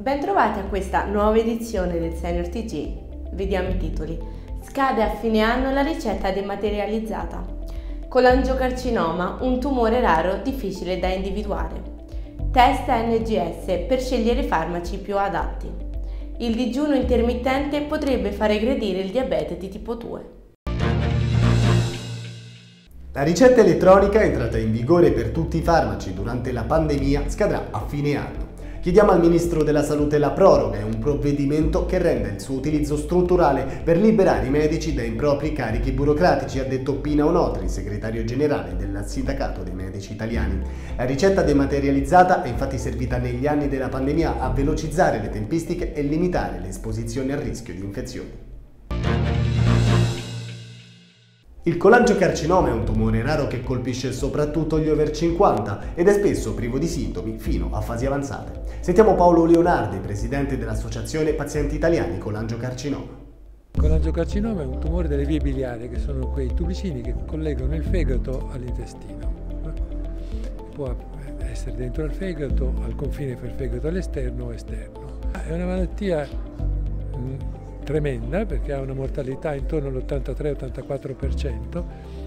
Bentrovati a questa nuova edizione del Senior TG. Vediamo i titoli. Scade a fine anno la ricetta dematerializzata. Colangiocarcinoma, un tumore raro difficile da individuare. Test NGS per scegliere i farmaci più adatti. Il digiuno intermittente potrebbe far regredire il diabete di tipo 2. La ricetta elettronica entrata in vigore per tutti i farmaci durante la pandemia scadrà a fine anno. Chiediamo al Ministro della Salute la proroga, è un provvedimento che rende il suo utilizzo strutturale per liberare i medici dai propri carichi burocratici, ha detto Pina Onotri, segretario generale del Sindacato dei Medici Italiani. La ricetta dematerializzata è infatti servita negli anni della pandemia a velocizzare le tempistiche e limitare l'esposizione al rischio di infezioni. Il colangiocarcinoma è un tumore raro che colpisce soprattutto gli over 50 ed è spesso privo di sintomi fino a fasi avanzate. Sentiamo Paolo Leonardi, presidente dell'Associazione Pazienti Italiani Colangiocarcinoma. Il colangiocarcinoma è un tumore delle vie biliari, che sono quei tubicini che collegano il fegato all'intestino. Può essere dentro al fegato, al confine fra il fegato all'esterno o esterno. È una malattia tremenda perché ha una mortalità intorno all'83-84%.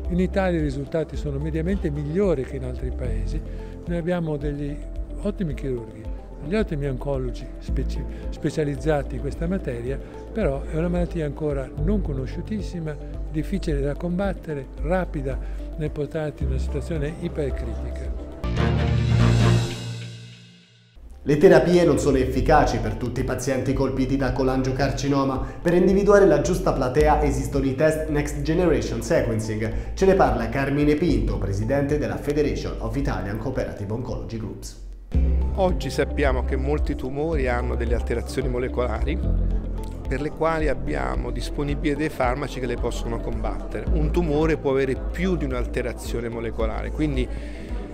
In Italia i risultati sono mediamente migliori che in altri paesi. Noi abbiamo degli ottimi chirurghi, degli ottimi oncologi speci specializzati in questa materia, però è una malattia ancora non conosciutissima, difficile da combattere, rapida nel portarti in una situazione ipercritica. Le terapie non sono efficaci per tutti i pazienti colpiti da colangiocarcinoma. Per individuare la giusta platea esistono i test Next Generation Sequencing. Ce ne parla Carmine Pinto, presidente della Federation of Italian Cooperative Oncology Groups. Oggi sappiamo che molti tumori hanno delle alterazioni molecolari per le quali abbiamo disponibili dei farmaci che le possono combattere. Un tumore può avere più di un'alterazione molecolare, quindi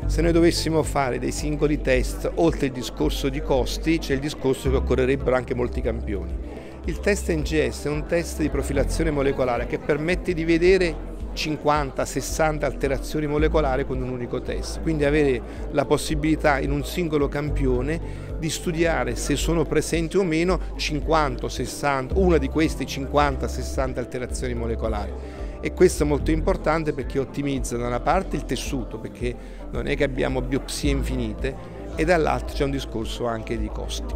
se noi dovessimo fare dei singoli test, oltre il discorso di costi, c'è il discorso che occorrerebbero anche molti campioni. Il test NGS è un test di profilazione molecolare che permette di vedere 50-60 alterazioni molecolari con un unico test, quindi avere la possibilità in un singolo campione di studiare se sono presenti o meno 50-60, una di queste 50-60 alterazioni molecolari e questo è molto importante perché ottimizza da una parte il tessuto, perché non è che abbiamo biopsie infinite, e dall'altro c'è un discorso anche di costi.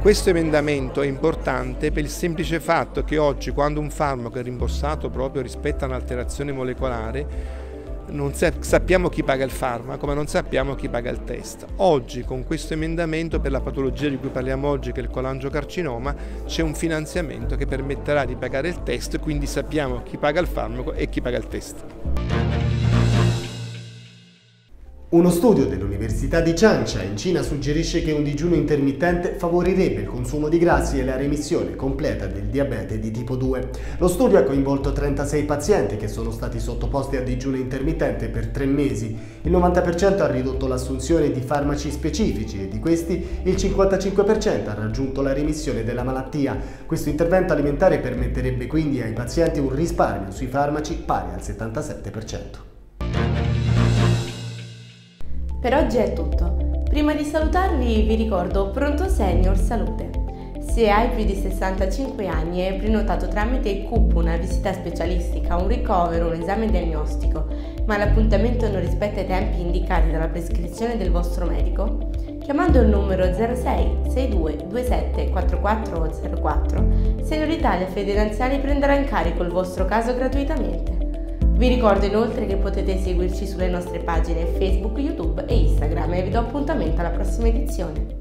Questo emendamento è importante per il semplice fatto che oggi quando un farmaco è rimborsato proprio rispetto a un'alterazione molecolare non sappiamo chi paga il farmaco, ma non sappiamo chi paga il test. Oggi con questo emendamento per la patologia di cui parliamo oggi, che è il colangiocarcinoma, c'è un finanziamento che permetterà di pagare il test, quindi sappiamo chi paga il farmaco e chi paga il test. Uno studio dell'Università di Ciancia in Cina suggerisce che un digiuno intermittente favorirebbe il consumo di grassi e la remissione completa del diabete di tipo 2. Lo studio ha coinvolto 36 pazienti che sono stati sottoposti a digiuno intermittente per tre mesi. Il 90% ha ridotto l'assunzione di farmaci specifici e di questi il 55% ha raggiunto la remissione della malattia. Questo intervento alimentare permetterebbe quindi ai pazienti un risparmio sui farmaci pari al 77%. Per oggi è tutto. Prima di salutarvi vi ricordo Pronto Senior Salute. Se hai più di 65 anni e hai prenotato tramite CUP una visita specialistica, un ricovero, un esame diagnostico, ma l'appuntamento non rispetta i tempi indicati dalla prescrizione del vostro medico, chiamando il numero 06 62 27 4404, Senior Italia Federanziali prenderà in carico il vostro caso gratuitamente. Vi ricordo inoltre che potete seguirci sulle nostre pagine Facebook, YouTube e Instagram e vi do appuntamento alla prossima edizione.